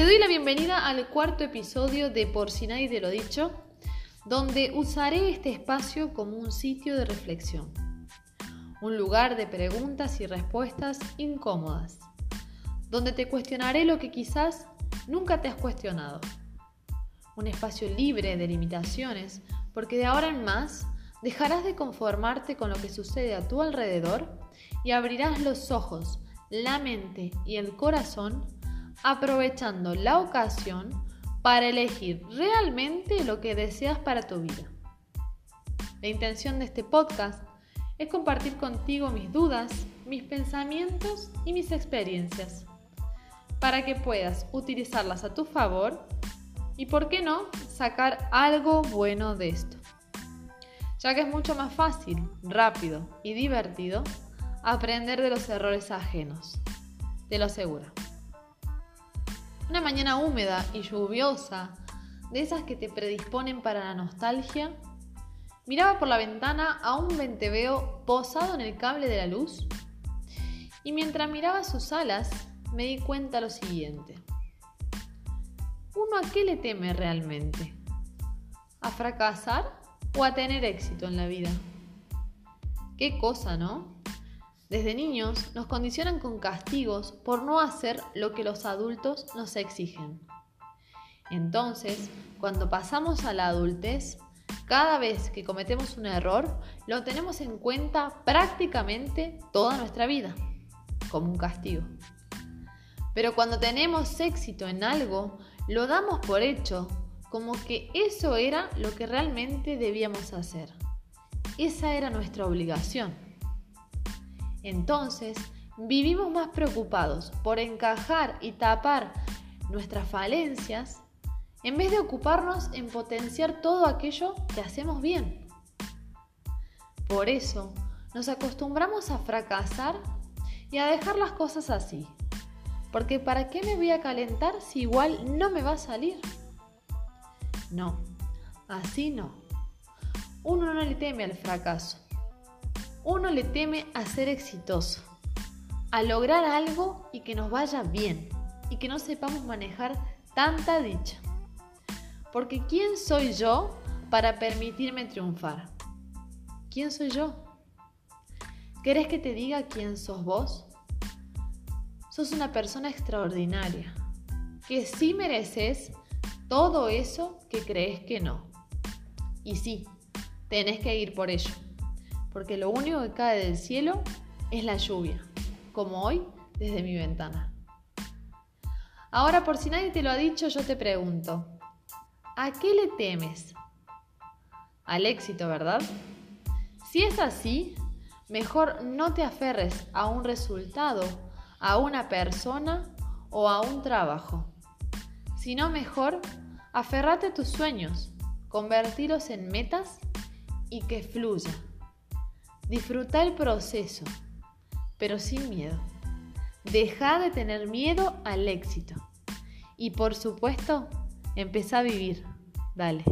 Te doy la bienvenida al cuarto episodio de Por si nadie te lo dicho, donde usaré este espacio como un sitio de reflexión, un lugar de preguntas y respuestas incómodas, donde te cuestionaré lo que quizás nunca te has cuestionado, un espacio libre de limitaciones, porque de ahora en más dejarás de conformarte con lo que sucede a tu alrededor y abrirás los ojos, la mente y el corazón aprovechando la ocasión para elegir realmente lo que deseas para tu vida. La intención de este podcast es compartir contigo mis dudas, mis pensamientos y mis experiencias, para que puedas utilizarlas a tu favor y, por qué no, sacar algo bueno de esto, ya que es mucho más fácil, rápido y divertido aprender de los errores ajenos, te lo aseguro. Una mañana húmeda y lluviosa, de esas que te predisponen para la nostalgia, miraba por la ventana a un venteveo posado en el cable de la luz y mientras miraba sus alas me di cuenta lo siguiente. ¿Uno a qué le teme realmente? ¿A fracasar o a tener éxito en la vida? Qué cosa, ¿no? Desde niños nos condicionan con castigos por no hacer lo que los adultos nos exigen. Entonces, cuando pasamos a la adultez, cada vez que cometemos un error, lo tenemos en cuenta prácticamente toda nuestra vida, como un castigo. Pero cuando tenemos éxito en algo, lo damos por hecho, como que eso era lo que realmente debíamos hacer. Esa era nuestra obligación. Entonces, vivimos más preocupados por encajar y tapar nuestras falencias en vez de ocuparnos en potenciar todo aquello que hacemos bien. Por eso, nos acostumbramos a fracasar y a dejar las cosas así. Porque ¿para qué me voy a calentar si igual no me va a salir? No, así no. Uno no le teme al fracaso uno le teme a ser exitoso, a lograr algo y que nos vaya bien y que no sepamos manejar tanta dicha. Porque ¿quién soy yo para permitirme triunfar? ¿Quién soy yo? ¿Querés que te diga quién sos vos? Sos una persona extraordinaria, que sí mereces todo eso que crees que no. Y sí, tenés que ir por ello porque lo único que cae del cielo es la lluvia, como hoy desde mi ventana. Ahora, por si nadie te lo ha dicho, yo te pregunto, ¿a qué le temes? Al éxito, ¿verdad? Si es así, mejor no te aferres a un resultado, a una persona o a un trabajo, sino mejor aferrate a tus sueños, convertirlos en metas y que fluya. Disfruta el proceso, pero sin miedo. Deja de tener miedo al éxito. Y por supuesto, empieza a vivir. Dale.